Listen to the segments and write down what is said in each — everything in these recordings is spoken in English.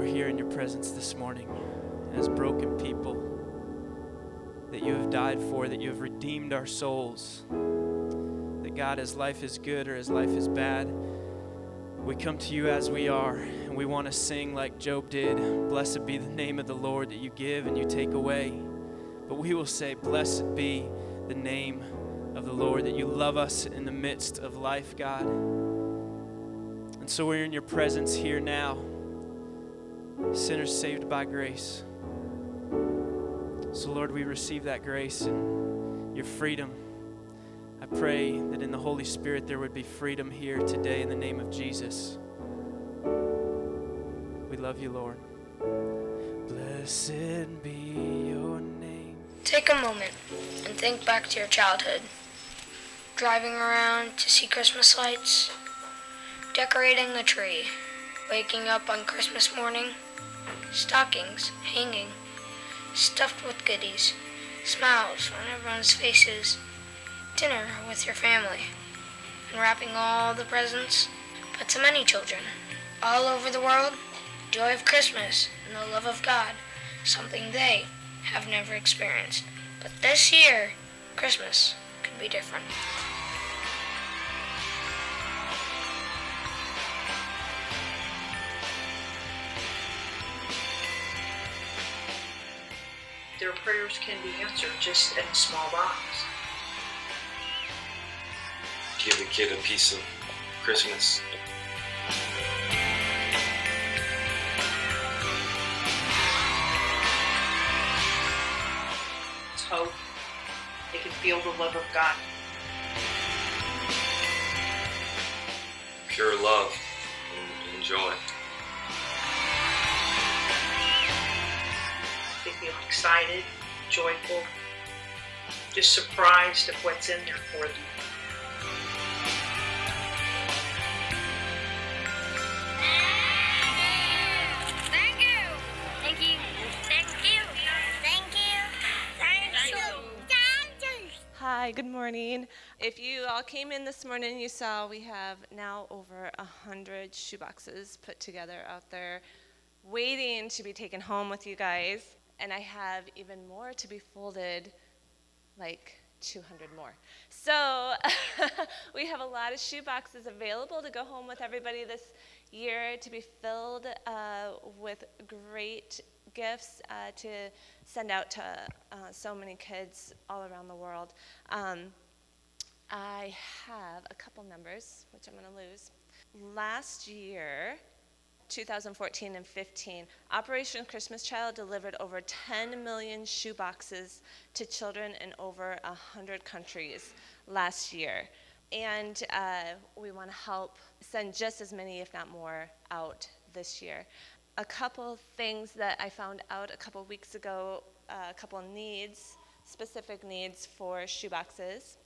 we're here in your presence this morning as broken people that you have died for, that you have redeemed our souls. That God, as life is good or as life is bad, we come to you as we are, and we want to sing like Job did Blessed be the name of the Lord that you give and you take away. But we will say, Blessed be the name of the Lord, that you love us in the midst of life, God. And so we're in your presence here now, sinners saved by grace. So, Lord, we receive that grace and your freedom. I pray that in the Holy Spirit there would be freedom here today in the name of Jesus. We love you, Lord. Blessed be your name. Take a moment and think back to your childhood. Driving around to see Christmas lights, decorating the tree, waking up on Christmas morning, stockings hanging, stuffed with goodies, smiles on everyone's faces, dinner with your family, unwrapping all the presents. But to many children, all over the world, joy of Christmas and the love of God, something they have never experienced. But this year, Christmas could be different. Their prayers can be answered just in a small box. give a kid a piece of Christmas. It's hope. They can feel the love of God. Pure love and, and joy. Excited, joyful, just surprised at what's in there for them. You. Thank you. Thank you. Thank you. Thank you. Thank you. Hi, good morning. If you all came in this morning, you saw we have now over a hundred shoeboxes put together out there, waiting to be taken home with you guys. And I have even more to be folded, like 200 more. So we have a lot of shoeboxes available to go home with everybody this year to be filled uh, with great gifts uh, to send out to uh, so many kids all around the world. Um, I have a couple numbers, which I'm going to lose. Last year, 2014 and 15, Operation Christmas Child delivered over 10 million shoeboxes to children in over 100 countries last year. And uh, we want to help send just as many, if not more, out this year. A couple things that I found out a couple weeks ago, uh, a couple needs, specific needs for shoeboxes.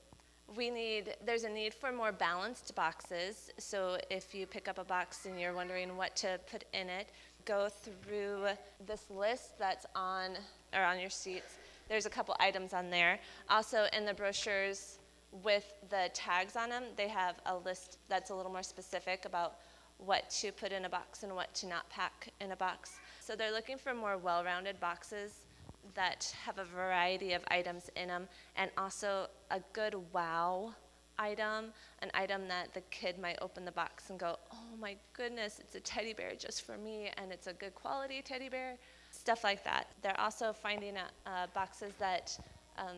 We need, there's a need for more balanced boxes. So if you pick up a box and you're wondering what to put in it, go through this list that's on, or on your seats. There's a couple items on there. Also in the brochures with the tags on them, they have a list that's a little more specific about what to put in a box and what to not pack in a box. So they're looking for more well-rounded boxes that have a variety of items in them and also a good wow item, an item that the kid might open the box and go, oh my goodness, it's a teddy bear just for me and it's a good quality teddy bear, stuff like that. They're also finding uh, boxes that um,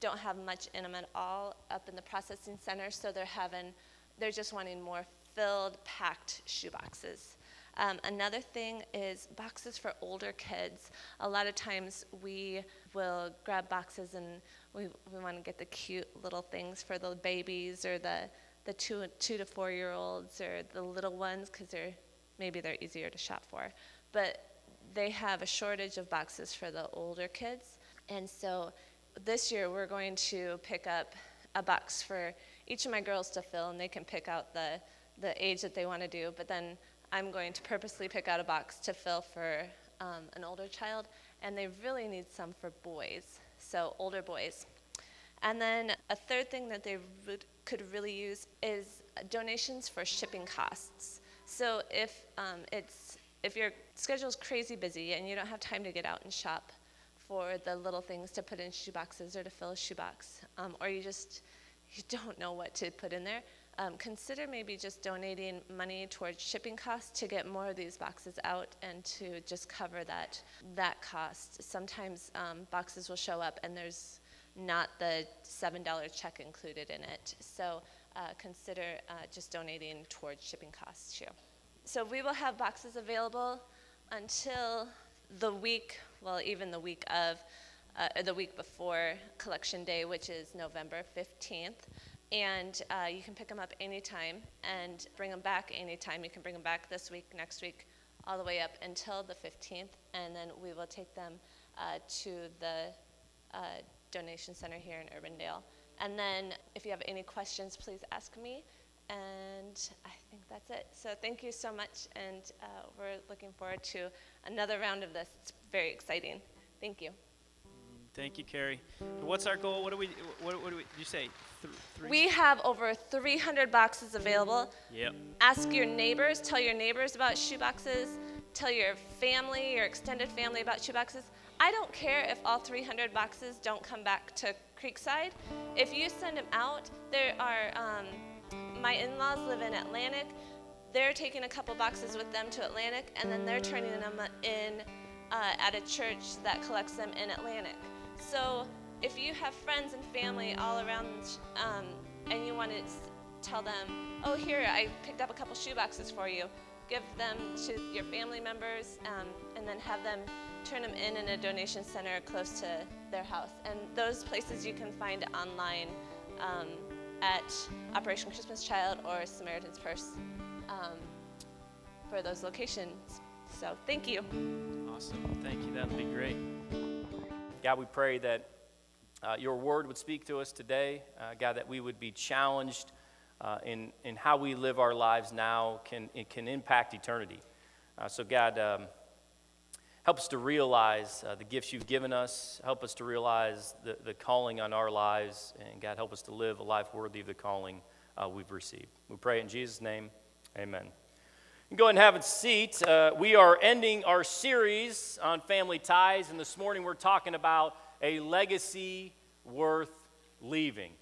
don't have much in them at all up in the processing center, so they're having, they're just wanting more filled, packed shoe boxes. Um, another thing is boxes for older kids. A lot of times we will grab boxes and we, we want to get the cute little things for the babies or the, the two, two to four year olds or the little ones because they're maybe they're easier to shop for. But they have a shortage of boxes for the older kids. And so this year we're going to pick up a box for each of my girls to fill and they can pick out the, the age that they want to do. But then I'm going to purposely pick out a box to fill for um, an older child, and they really need some for boys, so older boys. And then a third thing that they could really use is donations for shipping costs. So if um, it's if your schedule's crazy busy and you don't have time to get out and shop for the little things to put in shoe boxes or to fill a shoebox, um, or you just you don't know what to put in there, um, consider maybe just donating money towards shipping costs to get more of these boxes out and to just cover that that cost. Sometimes um, boxes will show up and there's not the seven dollar check included in it, so uh, consider uh, just donating towards shipping costs too. So we will have boxes available until the week, well, even the week of. Uh, the week before collection day, which is November 15th and uh, you can pick them up anytime and bring them back anytime. You can bring them back this week, next week, all the way up until the 15th, and then we will take them uh, to the uh, donation center here in Urbandale. And then if you have any questions, please ask me. And I think that's it. So thank you so much, and uh, we're looking forward to another round of this. It's very exciting. Thank you. Thank you, Carrie. What's our goal? What do we? What, what do we? You say th- three? We have over 300 boxes available. Yep. Ask your neighbors, tell your neighbors about shoe boxes, tell your family, your extended family about shoe boxes. I don't care if all 300 boxes don't come back to Creekside. If you send them out, there are, um, my in laws live in Atlantic. They're taking a couple boxes with them to Atlantic, and then they're turning them in uh, at a church that collects them in Atlantic. So if you have friends and family all around um, and you want to tell them, oh, here, I picked up a couple shoe boxes for you, give them to your family members um, and then have them turn them in in a donation center close to their house. And those places you can find online um, at Operation Christmas Child or Samaritan's Purse um, for those locations. So thank you. Awesome. Thank you. That'd be great. God, we pray that uh, your word would speak to us today. Uh, God, that we would be challenged uh, in, in how we live our lives now can, it can impact eternity. Uh, so, God, um, help us to realize uh, the gifts you've given us. Help us to realize the, the calling on our lives. And, God, help us to live a life worthy of the calling uh, we've received. We pray in Jesus' name. Amen. Go ahead and have a seat. Uh, we are ending our series on family ties, and this morning we're talking about a legacy worth leaving.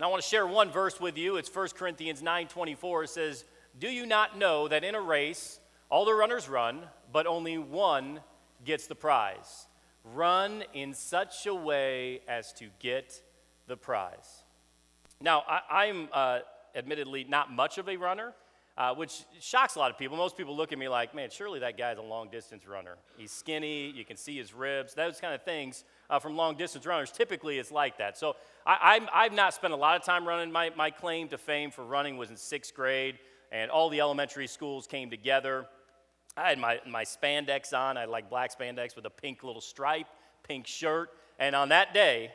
Now, I want to share one verse with you. It's 1 Corinthians 9:24. It says, "Do you not know that in a race all the runners run, but only one gets the prize? Run in such a way as to get the prize." Now, I, am uh, admittedly not much of a runner uh, which shocks a lot of people. Most people look at me like, man, surely that guy's a long distance runner. He's skinny, you can see his ribs, those kind of things uh, from long distance runners. Typically, it's like that. So I, have not spent a lot of time running. My, my claim to fame for running was in sixth grade, and all the elementary schools came together. I had my, my spandex on. I had like black spandex with a pink little stripe, pink shirt. And on that day,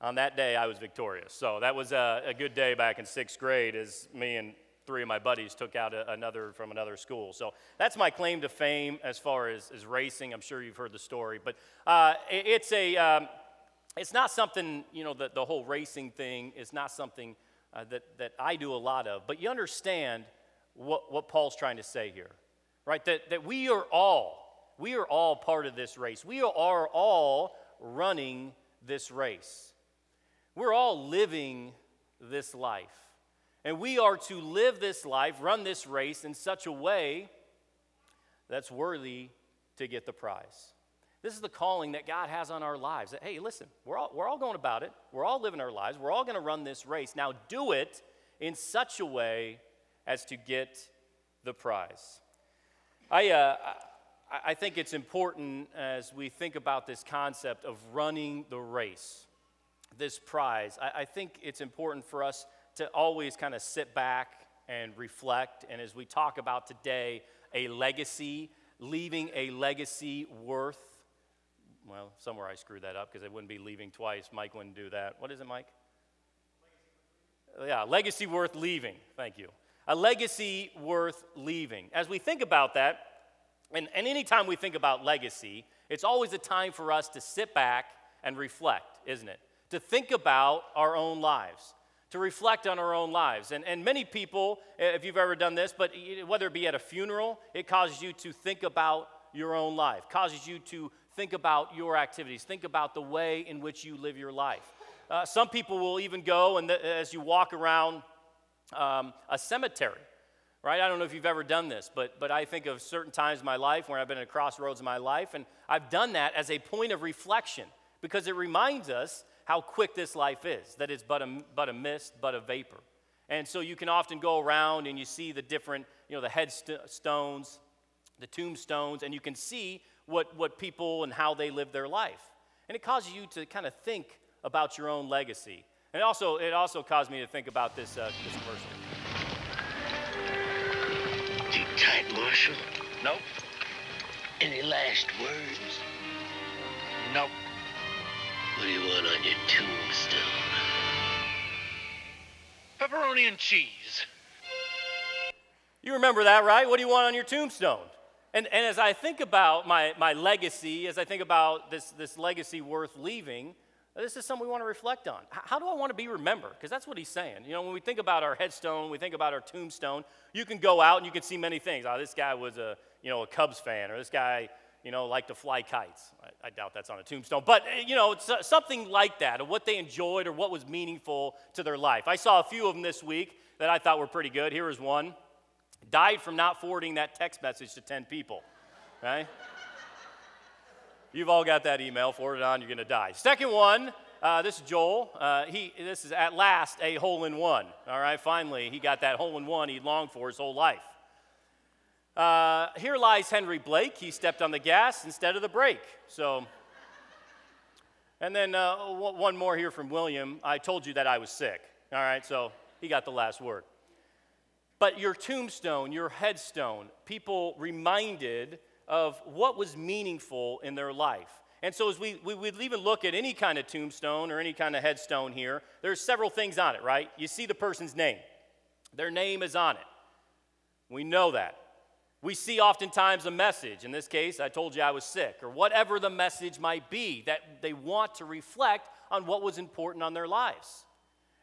on that day, I was victorious. So that was a, a good day back in sixth grade as me and three of my buddies took out a, another from another school. So that's my claim to fame as far as, as racing. I'm sure you've heard the story, but uh, it, it's a um, it's not something you know the, the whole racing thing is not something uh, that that I do a lot of. But you understand what what Paul's trying to say here, right? That that we are all we are all part of this race. We are all running this race. We're all living this life. And we are to live this life, run this race in such a way that's worthy to get the prize. This is the calling that God has on our lives. That, hey, listen, we're all, we're all going about it. We're all living our lives. We're all going to run this race. Now, do it in such a way as to get the prize. I, uh, I think it's important as we think about this concept of running the race, this prize. I, I think it's important for us to always kind of sit back and reflect. And as we talk about today, a legacy, leaving a legacy worth, well, somewhere I screwed that up because it wouldn't be leaving twice. Mike wouldn't do that. What is it, Mike? Yeah, legacy worth leaving. Thank you. A legacy worth leaving. As we think about that, and, and anytime we think about legacy, it's always a time for us to sit back and reflect, isn't it? To think about our own lives to reflect on our own lives. And, and many people, if you've ever done this, but whether it be at a funeral, it causes you to think about your own life, causes you to think about your activities, think about the way in which you live your life. Uh, some people will even go, and as you walk around um, a cemetery, right? I don't know if you've ever done this, but, but I think of certain times in my life where I've been at a crossroads in my life, and I've done that as a point of reflection because it reminds us how quick this life is, that it's but a, but a mist, but a vapor. And so you can often go around and you see the different, you know, the headstones, the tombstones, and you can see what, what people and how they live their life. And it causes you to kind of think about your own legacy. And also, it also caused me to think about this, uh, this. Too tight, Marshal? Nope. Any last words? Nope. What do you want on your tombstone? Pepperoni and cheese. You remember that, right? What do you want on your tombstone? And, and as I think about my, my legacy, as I think about this, this legacy worth leaving, this is something we want to reflect on. How do I want to be remembered? Because that's what he's saying. You know, when we think about our headstone, we think about our tombstone, you can go out and you can see many things. Oh, this guy was a, you know, a Cubs fan, or this guy, you know, like to fly kites. I, I doubt that's on a tombstone, but, eh, you know, it's something like that, or what they enjoyed or what was meaningful to their life. I saw a few of them this week that I thought were pretty good. Here is one died from not forwarding that text message to 10 people, right? You've all got that email, forward it on, you're going to die. Second one, uh, this is Joel. Uh, he, this is at last a hole in one. All right, finally, he got that hole in one he longed for his whole life. Uh, here lies Henry Blake. He stepped on the gas instead of the brake. So, and then uh, one more here from William. I told you that I was sick. All right, so he got the last word. But your tombstone, your headstone, people reminded of what was meaningful in their life. And so, as we, we would even look at any kind of tombstone or any kind of headstone here, there's several things on it, right? You see the person's name, their name is on it. We know that. We see oftentimes a message. In this case, I told you I was sick, or whatever the message might be, that they want to reflect on what was important on their lives.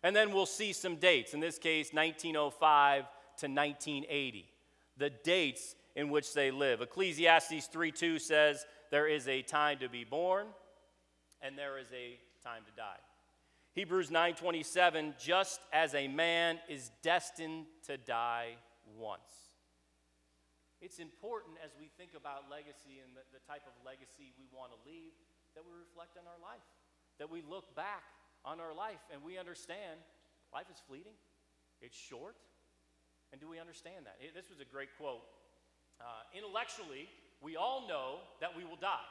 And then we'll see some dates. In this case, 1905 to 1980, the dates in which they live. Ecclesiastes 3:2 says, There is a time to be born, and there is a time to die. Hebrews 9:27, just as a man is destined to die once. It's important as we think about legacy and the, the type of legacy we want to leave that we reflect on our life, that we look back on our life and we understand life is fleeting, it's short, and do we understand that? This was a great quote. Uh, intellectually, we all know that we will die,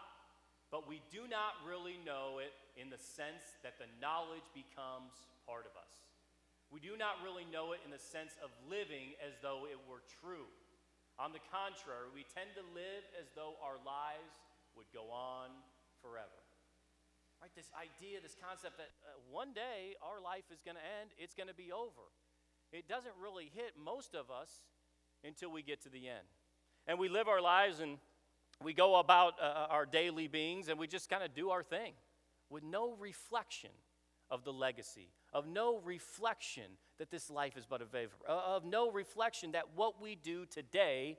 but we do not really know it in the sense that the knowledge becomes part of us. We do not really know it in the sense of living as though it were true. On the contrary, we tend to live as though our lives would go on forever. Right? This idea, this concept that uh, one day our life is going to end, it's going to be over. It doesn't really hit most of us until we get to the end. And we live our lives and we go about uh, our daily beings and we just kind of do our thing with no reflection of the legacy, of no reflection that this life is but a vapor, uh, of no reflection that what we do today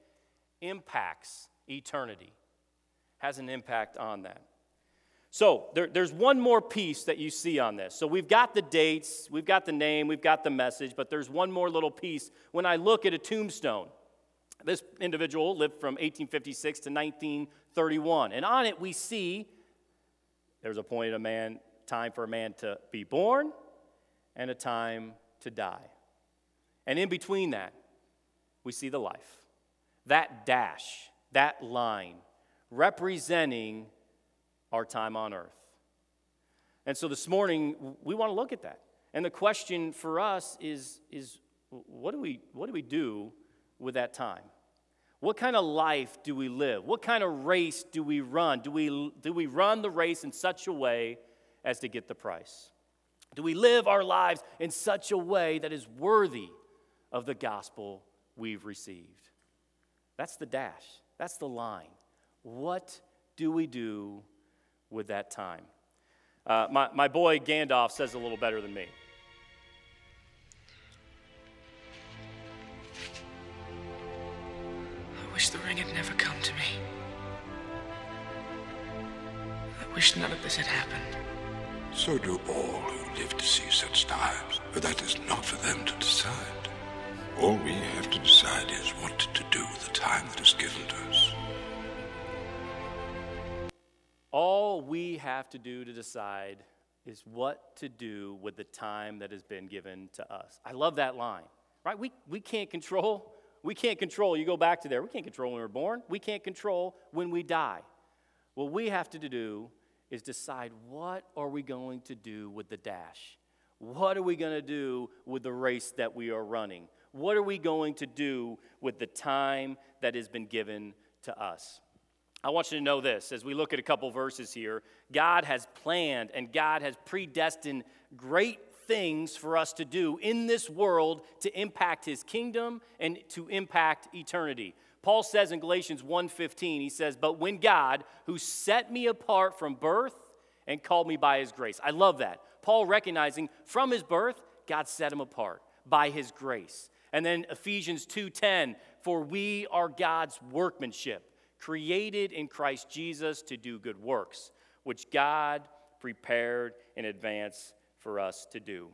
impacts eternity, has an impact on that. So there, there's one more piece that you see on this. So we've got the dates, we've got the name, we've got the message, but there's one more little piece. When I look at a tombstone, this individual lived from 1856 to 1931, and on it we see there's a point of a man time for a man to be born and a time to die. And in between that, we see the life. That dash, that line, representing our time on earth. And so this morning, we want to look at that. And the question for us is, is what, do we, what do we do with that time? What kind of life do we live? What kind of race do we run? Do we, do we run the race in such a way as to get the price? Do we live our lives in such a way that is worthy of the gospel we've received? That's the dash, that's the line. What do we do with that time? Uh, my, my boy Gandalf says a little better than me. I wish the ring had never come to me. I wish none of this had happened. So do all who live to see such times, but that is not for them to decide. All we have to decide is what to do with the time that is given to us. All we have to do to decide is what to do with the time that has been given to us. I love that line, right? We, we can't control, we can't control, you go back to there, we can't control when we're born, we can't control when we die. What we have to do is decide what are we going to do with the dash? What are we going to do with the race that we are running? What are we going to do with the time that has been given to us? I want you to know this as we look at a couple verses here. God has planned and God has predestined great things for us to do in this world to impact his kingdom and to impact eternity. Paul says in Galatians 1:15, he says, "But when God, who set me apart from birth and called me by his grace." I love that. Paul recognizing from his birth, God set him apart by his grace. And then Ephesians 2:10, "For we are God's workmanship, created in Christ Jesus to do good works, which God prepared in advance for us to do."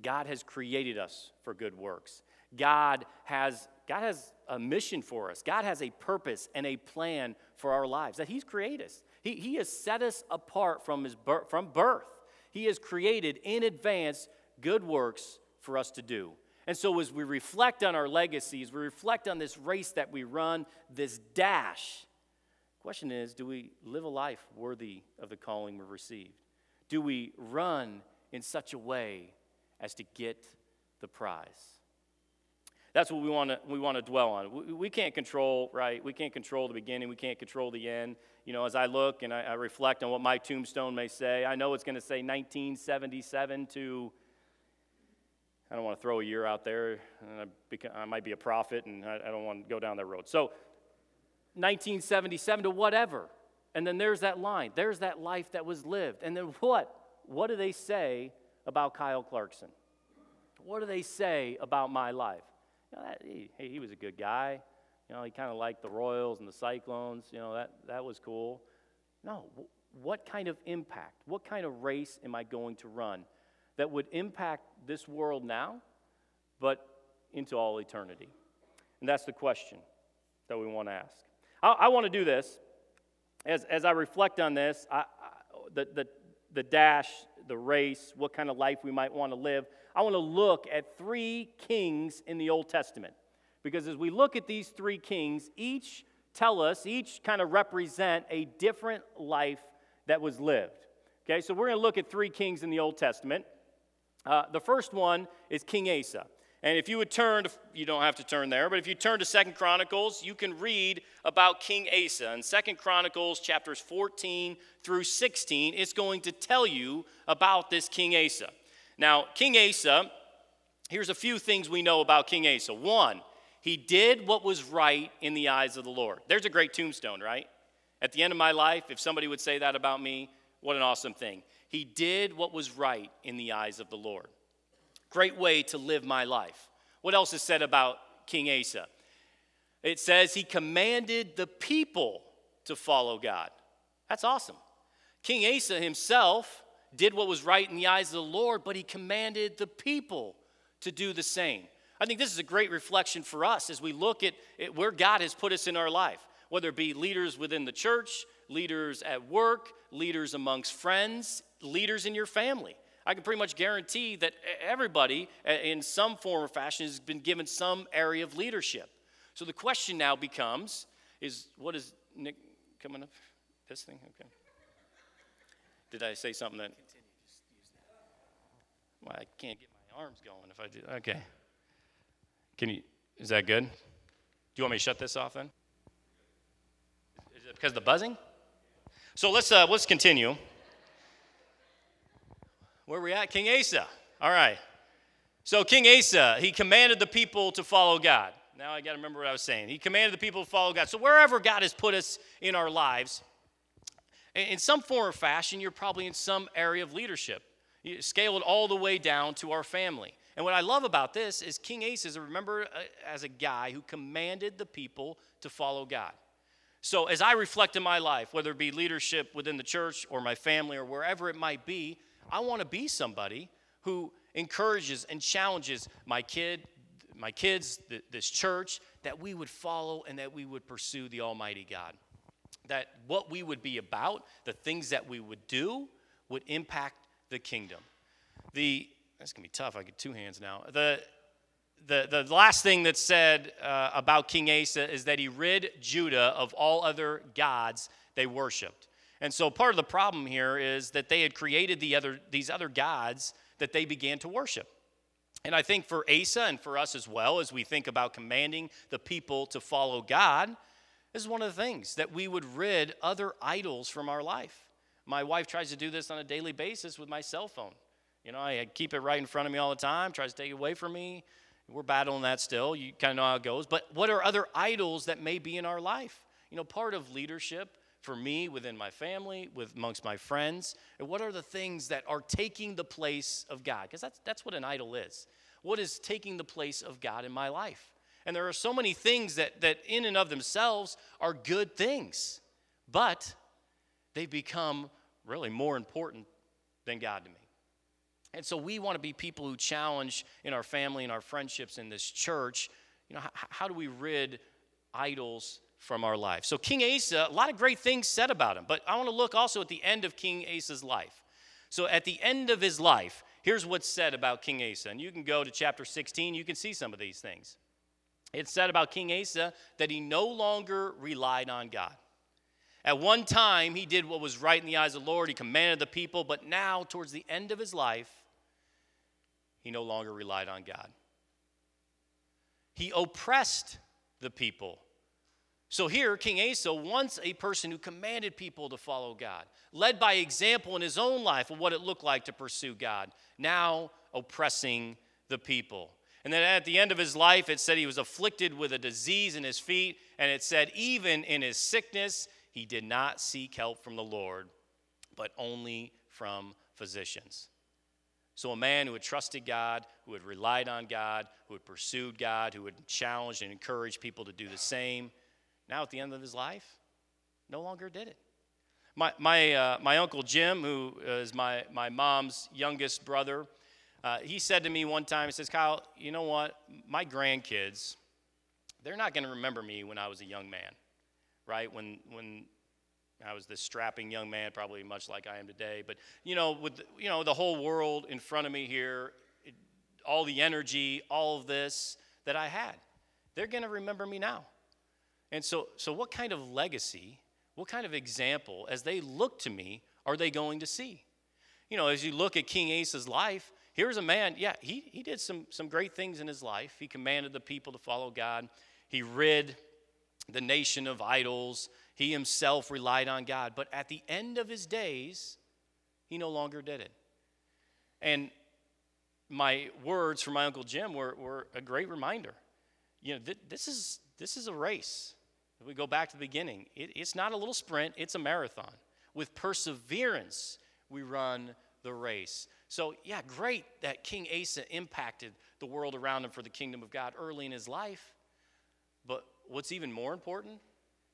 God has created us for good works. God has God has a mission for us. God has a purpose and a plan for our lives that He's created us. He, he has set us apart from, his from birth. He has created in advance good works for us to do. And so, as we reflect on our legacies, we reflect on this race that we run, this dash. Question is do we live a life worthy of the calling we've received? Do we run in such a way as to get the prize? That's what we want to we want to dwell on. We, we, can't control, right? We can't control the beginning. We can't control the end. You know, as I look and I, I reflect on what my tombstone may say, I know it's going to say 1977 to. I don't want to throw a year out there. I, I might be a prophet, and I, I don't want to go down that road. So, 1977 to whatever. And then there's that line. There's that life that was lived. And then what? What do they say about Kyle Clarkson? What do they say about my life? You know, that, he, he was a good guy. You know, he kind of liked the Royals and the Cyclones. You know, that, that was cool. No, what kind of impact, what kind of race am I going to run that would impact this world now, but into all eternity? And that's the question that we want to ask. I, I want to do this. As, as I reflect on this, I, I, the, the, the dash, the race, what kind of life we might want to live, I want to look at three kings in the Old Testament. Because as we look at these three kings, each tell us, each kind of represent a different life that was lived. Okay, so we're going to look at three kings in the Old Testament. Uh, the first one is King Asa. And if you would turn, to, you don't have to turn there, but if you turn to Second Chronicles, you can read about King Asa. In Second Chronicles chapters 14 through 16, it's going to tell you about this King Asa. Now, King Asa, here's a few things we know about King Asa. One, he did what was right in the eyes of the Lord. There's a great tombstone, right? At the end of my life, if somebody would say that about me, what an awesome thing. He did what was right in the eyes of the Lord. Great way to live my life. What else is said about King Asa? It says he commanded the people to follow God. That's awesome. King Asa himself did what was right in the eyes of the Lord, but he commanded the people to do the same. I think this is a great reflection for us as we look at, at where God has put us in our life, whether it be leaders within the church, leaders at work, leaders amongst friends, leaders in your family. I can pretty much guarantee that everybody, in some form or fashion, has been given some area of leadership. So the question now becomes: Is what is Nick coming up? This thing, okay. Did I say something that? Well, I can't get my arms going if I do. Okay. Can you? Is that good? Do you want me to shut this off then? Is it because of the buzzing? So let's uh, let's continue. Where are we at? King Asa. All right. So King Asa, he commanded the people to follow God. Now I got to remember what I was saying. He commanded the people to follow God. So wherever God has put us in our lives, in some form or fashion, you're probably in some area of leadership. You scale it all the way down to our family. And what I love about this is King Asa is remember uh, as a guy who commanded the people to follow God. So as I reflect in my life, whether it be leadership within the church or my family or wherever it might be, I want to be somebody who encourages and challenges my kid, my kids, this church, that we would follow and that we would pursue the Almighty God. That what we would be about, the things that we would do, would impact the kingdom. The that's gonna be tough. I get two hands now. The the, the last thing that's said uh, about King Asa is that he rid Judah of all other gods they worshiped. And so part of the problem here is that they had created the other, these other gods that they began to worship. And I think for Asa and for us as well, as we think about commanding the people to follow God, this is one of the things that we would rid other idols from our life. My wife tries to do this on a daily basis with my cell phone. You know, I keep it right in front of me all the time, tries to take it away from me. We're battling that still. You kind of know how it goes. But what are other idols that may be in our life? You know, part of leadership for me within my family, with amongst my friends, and what are the things that are taking the place of God? Because that's that's what an idol is. What is taking the place of God in my life? And there are so many things that that in and of themselves are good things, but they become really more important than God to me. And so we want to be people who challenge in our family and our friendships in this church, you know, how, how do we rid idols from our life? So King Asa, a lot of great things said about him, but I want to look also at the end of King Asa's life. So at the end of his life, here's what's said about King Asa. And you can go to chapter 16, you can see some of these things. It's said about King Asa that he no longer relied on God. At one time, he did what was right in the eyes of the Lord. He commanded the people, but now, towards the end of his life, he no longer relied on God. He oppressed the people. So here, King Asa, once a person who commanded people to follow God, led by example in his own life of what it looked like to pursue God, now oppressing the people. And then at the end of his life, it said he was afflicted with a disease in his feet, and it said, even in his sickness, he did not seek help from the Lord, but only from physicians. So, a man who had trusted God, who had relied on God, who had pursued God, who had challenged and encouraged people to do the same, now at the end of his life, no longer did it. My, my, uh, my uncle Jim, who is my, my mom's youngest brother, uh, he said to me one time, he says, Kyle, you know what? My grandkids, they're not going to remember me when I was a young man, right? When, when I was this strapping young man, probably much like I am today. But you know, with you know the whole world in front of me here, it, all the energy, all of this that I had, they're going to remember me now. And so, so what kind of legacy, what kind of example, as they look to me, are they going to see? You know, as you look at King Asa's life, here's a man. Yeah, he he did some some great things in his life. He commanded the people to follow God. He rid the nation of idols. He himself relied on God. But at the end of his days, he no longer did it. And my words from my Uncle Jim were, were a great reminder. You know, th- this, is, this is a race. If we go back to the beginning, it, it's not a little sprint, it's a marathon. With perseverance, we run the race. So, yeah, great that King Asa impacted the world around him for the kingdom of God early in his life. But what's even more important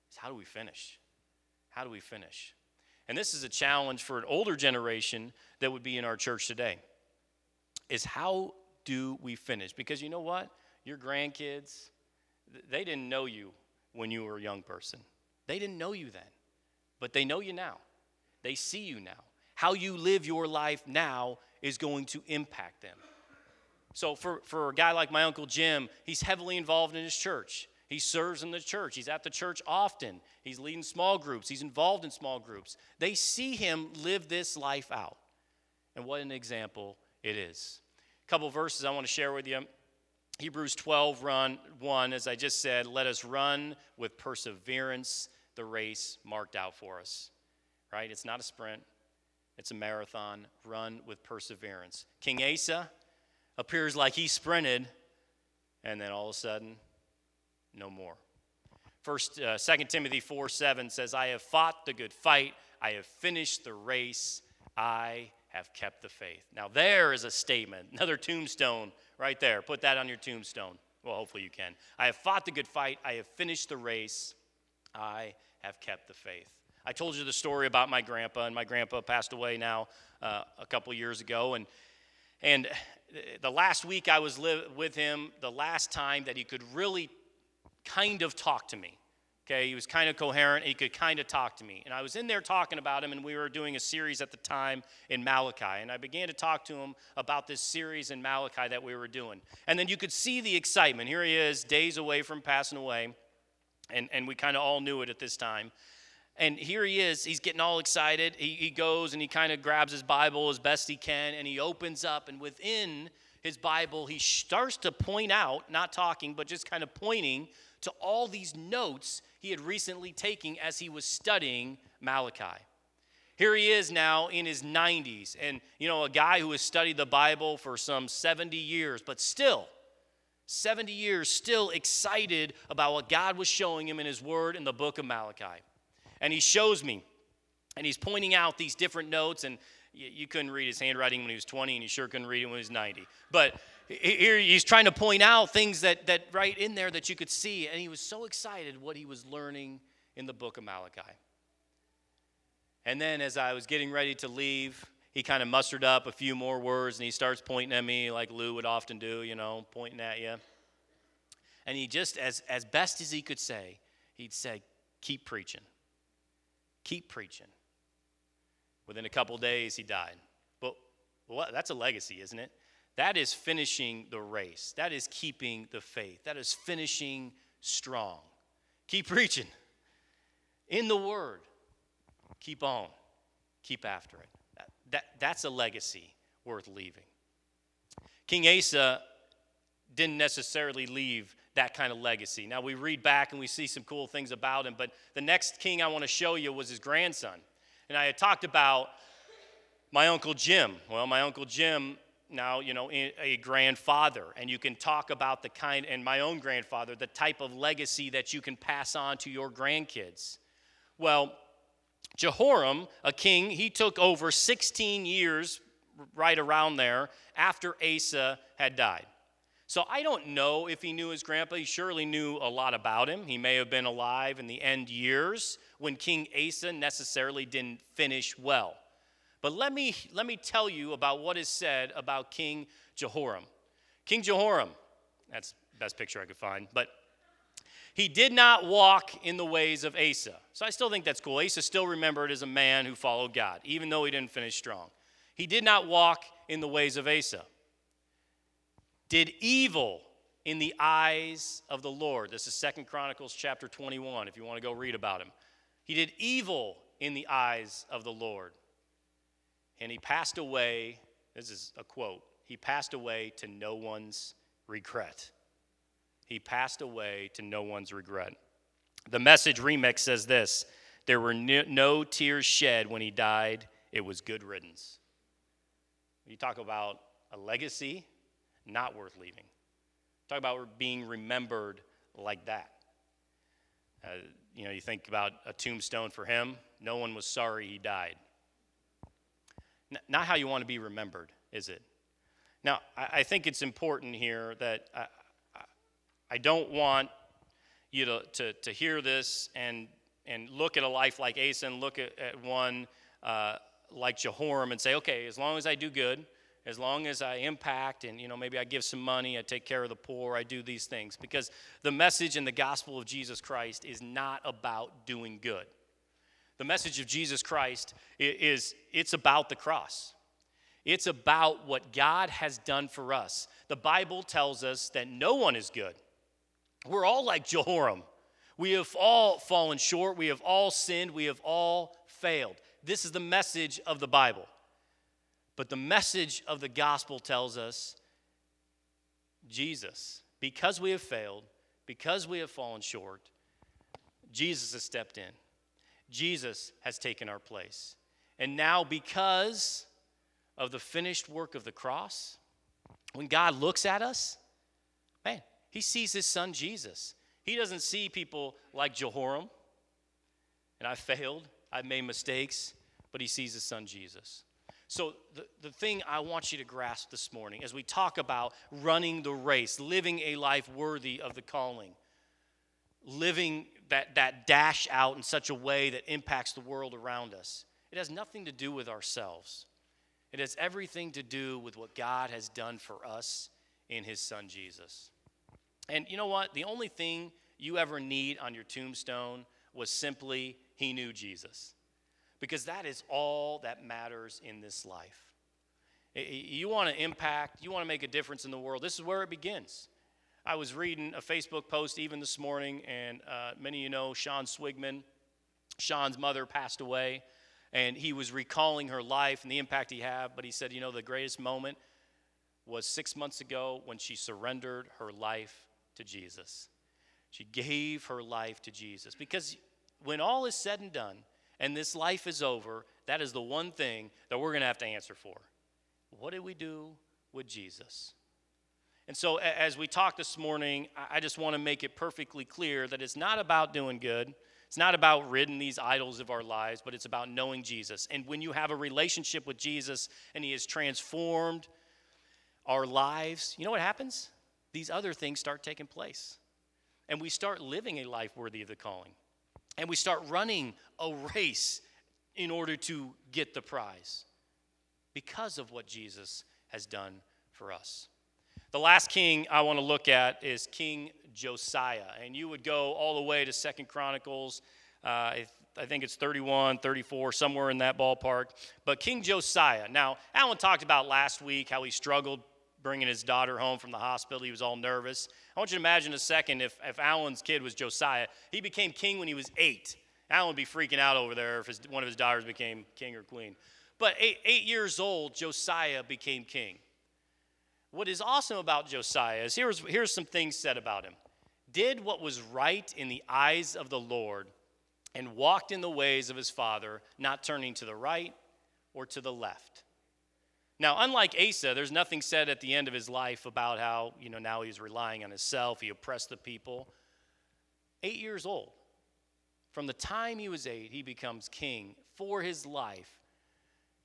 is how do we finish? How do we finish? And this is a challenge for an older generation that would be in our church today. Is how do we finish? Because you know what? Your grandkids, they didn't know you when you were a young person. They didn't know you then, but they know you now. They see you now. How you live your life now is going to impact them. So, for, for a guy like my Uncle Jim, he's heavily involved in his church. He serves in the church. He's at the church often. He's leading small groups. He's involved in small groups. They see him live this life out. And what an example it is. A couple verses I want to share with you. Hebrews 12, run 1, as I just said, let us run with perseverance the race marked out for us. Right? It's not a sprint, it's a marathon. Run with perseverance. King Asa appears like he sprinted, and then all of a sudden, no more. First, uh, 2 Timothy 4 7 says, I have fought the good fight, I have finished the race, I have kept the faith. Now, there is a statement, another tombstone right there. Put that on your tombstone. Well, hopefully you can. I have fought the good fight. I have finished the race. I have kept the faith. I told you the story about my grandpa, and my grandpa passed away now uh, a couple years ago. And, and the last week I was li- with him, the last time that he could really kind of talk to me. Okay, he was kind of coherent. He could kind of talk to me. And I was in there talking about him, and we were doing a series at the time in Malachi. And I began to talk to him about this series in Malachi that we were doing. And then you could see the excitement. Here he is, days away from passing away. And, and we kind of all knew it at this time. And here he is, he's getting all excited. He, he goes and he kind of grabs his Bible as best he can, and he opens up, and within his Bible, he starts to point out, not talking, but just kind of pointing to all these notes he had recently taken as he was studying Malachi. Here he is now in his 90s, and you know, a guy who has studied the Bible for some 70 years, but still, 70 years, still excited about what God was showing him in his word in the book of Malachi. And he shows me, and he's pointing out these different notes, and you couldn't read his handwriting when he was 20, and you sure couldn't read it when he was 90. But here he's trying to point out things that, that right in there that you could see and he was so excited what he was learning in the book of malachi. And then as i was getting ready to leave he kind of mustered up a few more words and he starts pointing at me like lou would often do you know pointing at you and he just as, as best as he could say he'd say keep preaching keep preaching within a couple days he died but well, that's a legacy isn't it that is finishing the race. That is keeping the faith. That is finishing strong. Keep preaching in the word. Keep on. Keep after it. That, that, that's a legacy worth leaving. King Asa didn't necessarily leave that kind of legacy. Now we read back and we see some cool things about him, but the next king I want to show you was his grandson. And I had talked about my uncle Jim. Well, my uncle Jim now, you know, a grandfather, and you can talk about the kind, and my own grandfather, the type of legacy that you can pass on to your grandkids. Well, Jehoram, a king, he took over 16 years, right around there, after Asa had died. So I don't know if he knew his grandpa. He surely knew a lot about him. He may have been alive in the end years when King Asa necessarily didn't finish well. But let me, let me tell you about what is said about King Jehoram. King Jehoram, that's the best picture I could find, but he did not walk in the ways of Asa. So I still think that's cool. Asa still remembered as a man who followed God, even though he didn't finish strong. He did not walk in the ways of Asa. Did evil in the eyes of the Lord. This is Second Chronicles chapter 21, if you want to go read about him. He did evil in the eyes of the Lord. And he passed away, this is a quote, he passed away to no one's regret. He passed away to no one's regret. The message remix says this There were no tears shed when he died, it was good riddance. You talk about a legacy not worth leaving. Talk about being remembered like that. Uh, you know, you think about a tombstone for him, no one was sorry he died not how you want to be remembered, is it? Now, I think it's important here that I, I don't want you to, to, to hear this and, and look at a life like Asa and look at, at one uh, like Jehoram and say, okay, as long as I do good, as long as I impact and you know maybe I give some money, I take care of the poor, I do these things because the message in the gospel of Jesus Christ is not about doing good. The message of Jesus Christ is it's about the cross. It's about what God has done for us. The Bible tells us that no one is good. We're all like Jehoram. We have all fallen short. We have all sinned. We have all failed. This is the message of the Bible. But the message of the gospel tells us Jesus, because we have failed, because we have fallen short, Jesus has stepped in. Jesus has taken our place. And now, because of the finished work of the cross, when God looks at us, man, he sees his son Jesus. He doesn't see people like Jehoram, and I failed, I've made mistakes, but he sees his son Jesus. So, the, the thing I want you to grasp this morning as we talk about running the race, living a life worthy of the calling, living that, that dash out in such a way that impacts the world around us, it has nothing to do with ourselves. It has everything to do with what God has done for us in His Son Jesus. And you know what? The only thing you ever need on your tombstone was simply, He knew Jesus. Because that is all that matters in this life. You want to impact, you want to make a difference in the world. This is where it begins. I was reading a Facebook post even this morning, and uh, many of you know Sean Swigman. Sean's mother passed away, and he was recalling her life and the impact he had. But he said, you know, the greatest moment was six months ago when she surrendered her life to Jesus. She gave her life to Jesus. Because when all is said and done and this life is over, that is the one thing that we're going to have to answer for. What did we do with Jesus? And so, as we talk this morning, I just want to make it perfectly clear that it's not about doing good. It's not about ridding these idols of our lives, but it's about knowing Jesus. And when you have a relationship with Jesus and He has transformed our lives, you know what happens? These other things start taking place. And we start living a life worthy of the calling. And we start running a race in order to get the prize because of what Jesus has done for us. The last king I want to look at is King Josiah. And you would go all the way to Second Chronicles. Uh, I, I think it's 31, 34, somewhere in that ballpark. But King Josiah. Now, Alan talked about last week how he struggled bringing his daughter home from the hospital. He was all nervous. I want you to imagine a second if, if Alan's kid was Josiah. He became king when he was eight. Alan would be freaking out over there if his, one of his daughters became king or queen. But eight, eight years old, Josiah became king. What is awesome about Josiah is here's, here's some things said about him did what was right in the eyes of the Lord and walked in the ways of his father, not turning to the right or to the left. Now, unlike Asa, there's nothing said at the end of his life about how, you know, now he's relying on himself, he oppressed the people. Eight years old. From the time he was eight, he becomes king for his life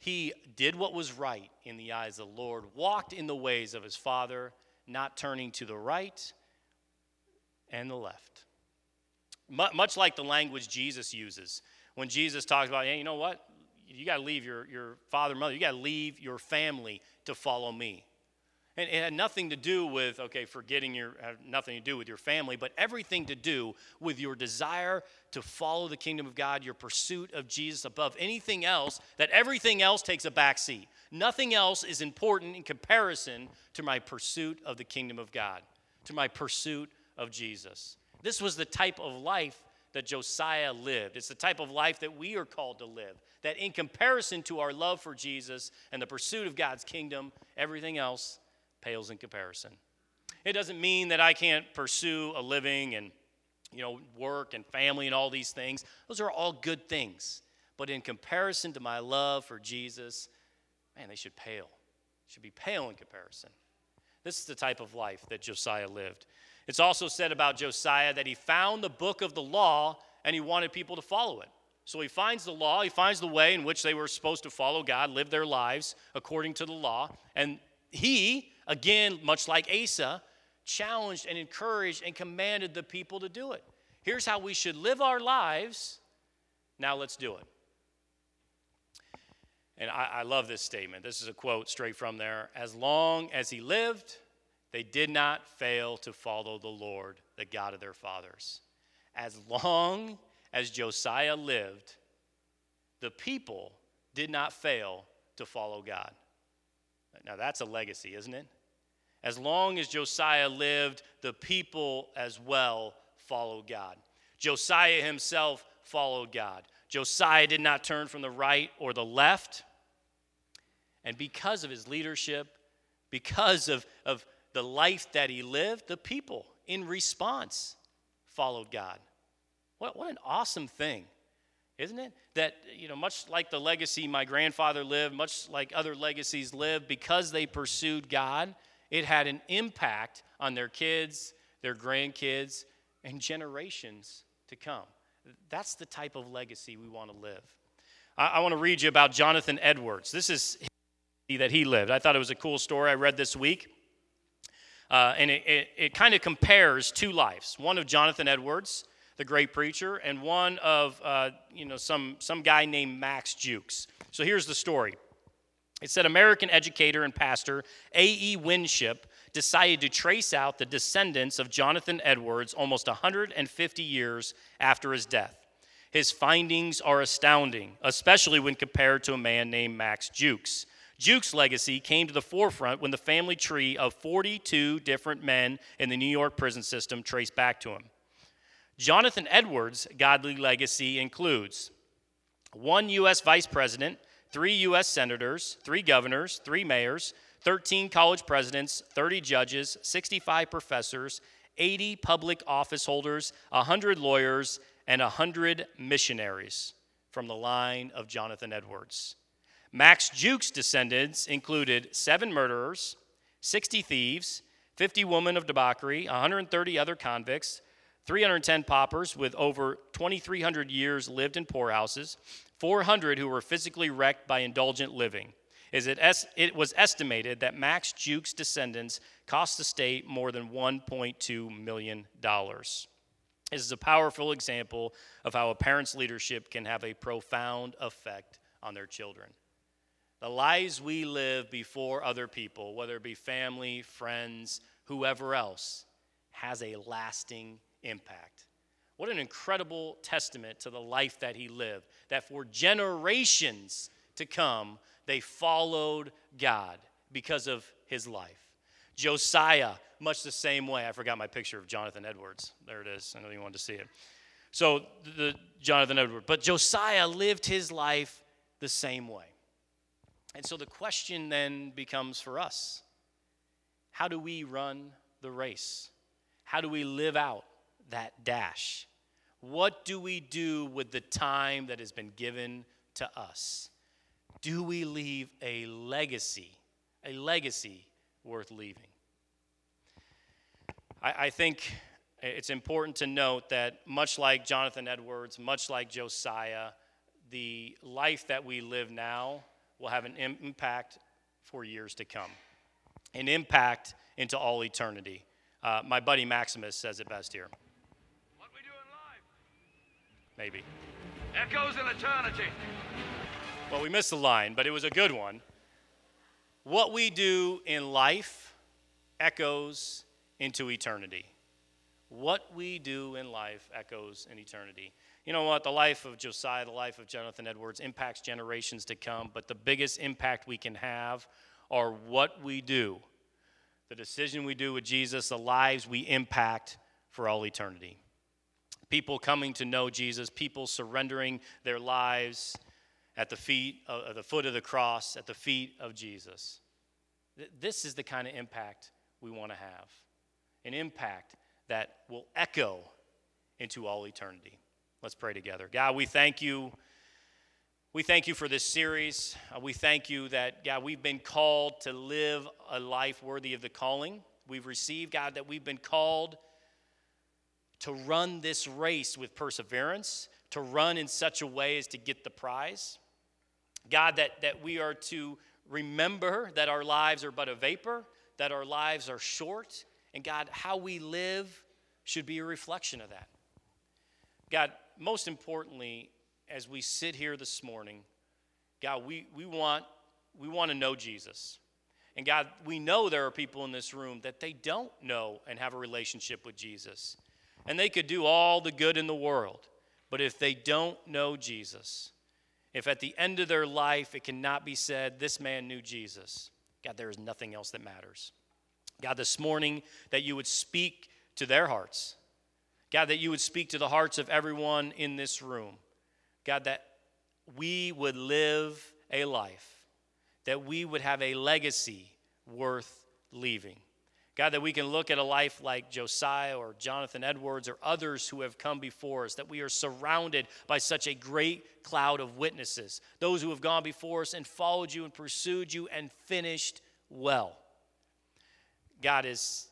he did what was right in the eyes of the Lord, walked in the ways of his father, not turning to the right and the left. Much like the language Jesus uses. When Jesus talks about, hey, you know what? You got to leave your, your father, and mother, you got to leave your family to follow me. And it had nothing to do with, okay, forgetting your, nothing to do with your family, but everything to do with your desire to follow the kingdom of God, your pursuit of Jesus above anything else, that everything else takes a back seat. Nothing else is important in comparison to my pursuit of the kingdom of God, to my pursuit of Jesus. This was the type of life that Josiah lived. It's the type of life that we are called to live. That in comparison to our love for Jesus and the pursuit of God's kingdom, everything else pales in comparison. It doesn't mean that I can't pursue a living and you know work and family and all these things. Those are all good things. But in comparison to my love for Jesus, man, they should pale. Should be pale in comparison. This is the type of life that Josiah lived. It's also said about Josiah that he found the book of the law and he wanted people to follow it. So he finds the law, he finds the way in which they were supposed to follow God, live their lives according to the law, and he again, much like Asa, challenged and encouraged and commanded the people to do it. Here's how we should live our lives. Now let's do it. And I, I, love this statement. This is a quote straight from there. As long as he lived, they did not fail to follow the Lord, the God of their fathers. As long as Josiah lived, the people did not fail to follow God. Now that's a legacy, isn't it? As long as Josiah lived, the people as well followed God. Josiah himself followed God. Josiah did not turn from the right or the left. And because of his leadership, because of, of the life that he lived, the people in response followed God. What, what an awesome thing isn't it? That, you know, much like the legacy my grandfather lived, much like other legacies lived, because they pursued God, it had an impact on their kids, their grandkids, and generations to come. That's the type of legacy we want to live. I, I want to read you about Jonathan Edwards. This is that he lived. I thought it was a cool story I read this week. Uh, and it, it, it kind of compares two lives one of Jonathan Edwards, the great preacher, and one of uh, you know, some, some guy named Max Jukes. So here's the story. It said American educator and pastor A.E. Winship decided to trace out the descendants of Jonathan Edwards almost 150 years after his death. His findings are astounding, especially when compared to a man named Max Jukes. Jukes' legacy came to the forefront when the family tree of 42 different men in the New York prison system traced back to him. Jonathan Edwards' godly legacy includes one U.S. vice president, three U.S. senators, three governors, three mayors, 13 college presidents, 30 judges, 65 professors, 80 public office holders, 100 lawyers, and 100 missionaries from the line of Jonathan Edwards. Max Jukes' descendants included seven murderers, 60 thieves, 50 women of debauchery, 130 other convicts, 310 paupers with over 2,300 years lived in poorhouses, 400 who were physically wrecked by indulgent living. It was estimated that Max Jukes' descendants cost the state more than $1.2 million. This is a powerful example of how a parent's leadership can have a profound effect on their children. The lives we live before other people, whether it be family, friends, whoever else, has a lasting impact. What an incredible testament to the life that he lived, that for generations to come, they followed God because of his life. Josiah, much the same way. I forgot my picture of Jonathan Edwards. There it is. I know you wanted to see it. So, the Jonathan Edwards. But Josiah lived his life the same way. And so the question then becomes for us how do we run the race? How do we live out that dash? What do we do with the time that has been given to us? Do we leave a legacy, a legacy worth leaving? I, I think it's important to note that much like Jonathan Edwards, much like Josiah, the life that we live now will have an impact for years to come, an impact into all eternity. Uh, my buddy Maximus says it best here. What we do in life Maybe. echoes in eternity. Well, we missed the line, but it was a good one. What we do in life echoes into eternity. What we do in life echoes in eternity. You know what? The life of Josiah, the life of Jonathan Edwards impacts generations to come, but the biggest impact we can have are what we do. The decision we do with Jesus, the lives we impact for all eternity. People coming to know Jesus, people surrendering their lives at the feet of the foot of the cross, at the feet of Jesus. This is the kind of impact we want to have. An impact that will echo into all eternity. Let's pray together. God, we thank you. We thank you for this series. Uh, we thank you that, God, we've been called to live a life worthy of the calling we've received. God, that we've been called to run this race with perseverance, to run in such a way as to get the prize. God, that, that we are to remember that our lives are but a vapor, that our lives are short, and God, how we live should be a reflection of that. God, most importantly, as we sit here this morning, God, we, we, want, we want to know Jesus. And God, we know there are people in this room that they don't know and have a relationship with Jesus. And they could do all the good in the world. But if they don't know Jesus, if at the end of their life it cannot be said, this man knew Jesus, God, there is nothing else that matters. God, this morning, that you would speak to their hearts. God, that you would speak to the hearts of everyone in this room. God, that we would live a life, that we would have a legacy worth leaving. God, that we can look at a life like Josiah or Jonathan Edwards or others who have come before us, that we are surrounded by such a great cloud of witnesses, those who have gone before us and followed you and pursued you and finished well. God is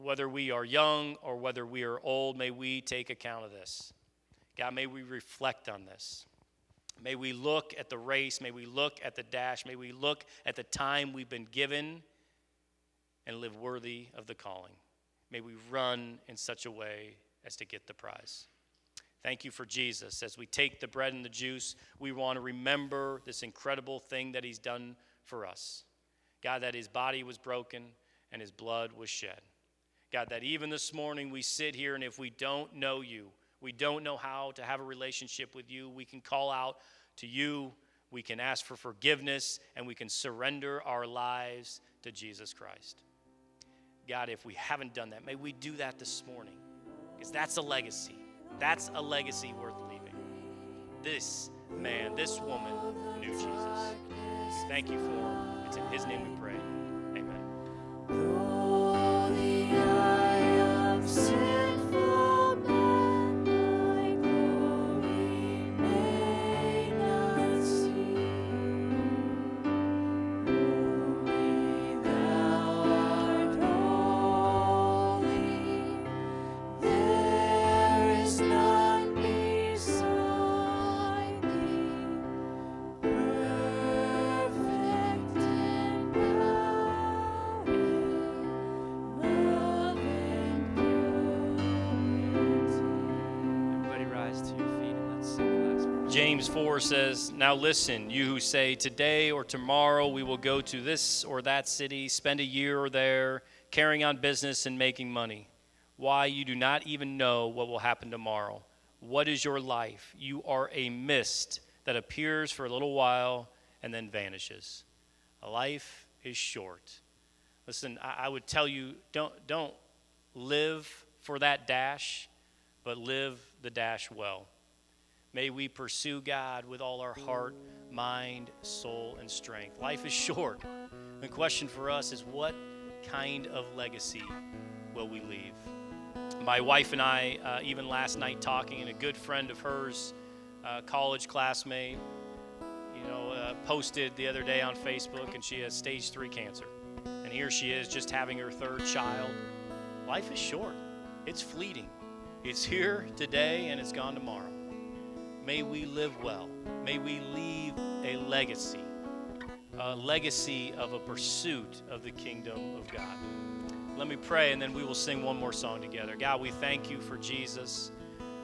whether we are young or whether we are old, may we take account of this. God, may we reflect on this. May we look at the race. May we look at the dash. May we look at the time we've been given and live worthy of the calling. May we run in such a way as to get the prize. Thank you for Jesus. As we take the bread and the juice, we want to remember this incredible thing that He's done for us. God, that His body was broken and His blood was shed. God, that even this morning we sit here and if we don't know you, we don't know how to have a relationship with you, we can call out to you, we can ask for forgiveness, and we can surrender our lives to Jesus Christ. God, if we haven't done that, may we do that this morning because that's a legacy. That's a legacy worth leaving. This man, this woman knew Jesus. Thank you for. It's in his name we pray. James 4 says, Now listen, you who say, Today or tomorrow we will go to this or that city, spend a year or there, carrying on business and making money. Why, you do not even know what will happen tomorrow. What is your life? You are a mist that appears for a little while and then vanishes. Life is short. Listen, I, I would tell you don't, don't live for that dash, but live the dash well. May we pursue God with all our heart, mind, soul, and strength. Life is short. The question for us is what kind of legacy will we leave? My wife and I, uh, even last night, talking, and a good friend of hers, uh, college classmate, you know, uh, posted the other day on Facebook, and she has stage three cancer. And here she is, just having her third child. Life is short, it's fleeting. It's here today and it's gone tomorrow. May we live well. May we leave a legacy, a legacy of a pursuit of the kingdom of God. Let me pray and then we will sing one more song together. God, we thank you for Jesus.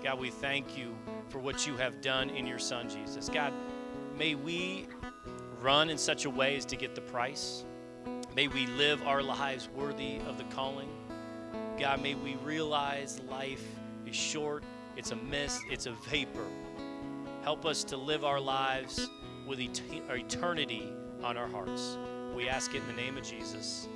God, we thank you for what you have done in your Son, Jesus. God, may we run in such a way as to get the price. May we live our lives worthy of the calling. God, may we realize life is short, it's a mist, it's a vapor. Help us to live our lives with et- eternity on our hearts. We ask it in the name of Jesus.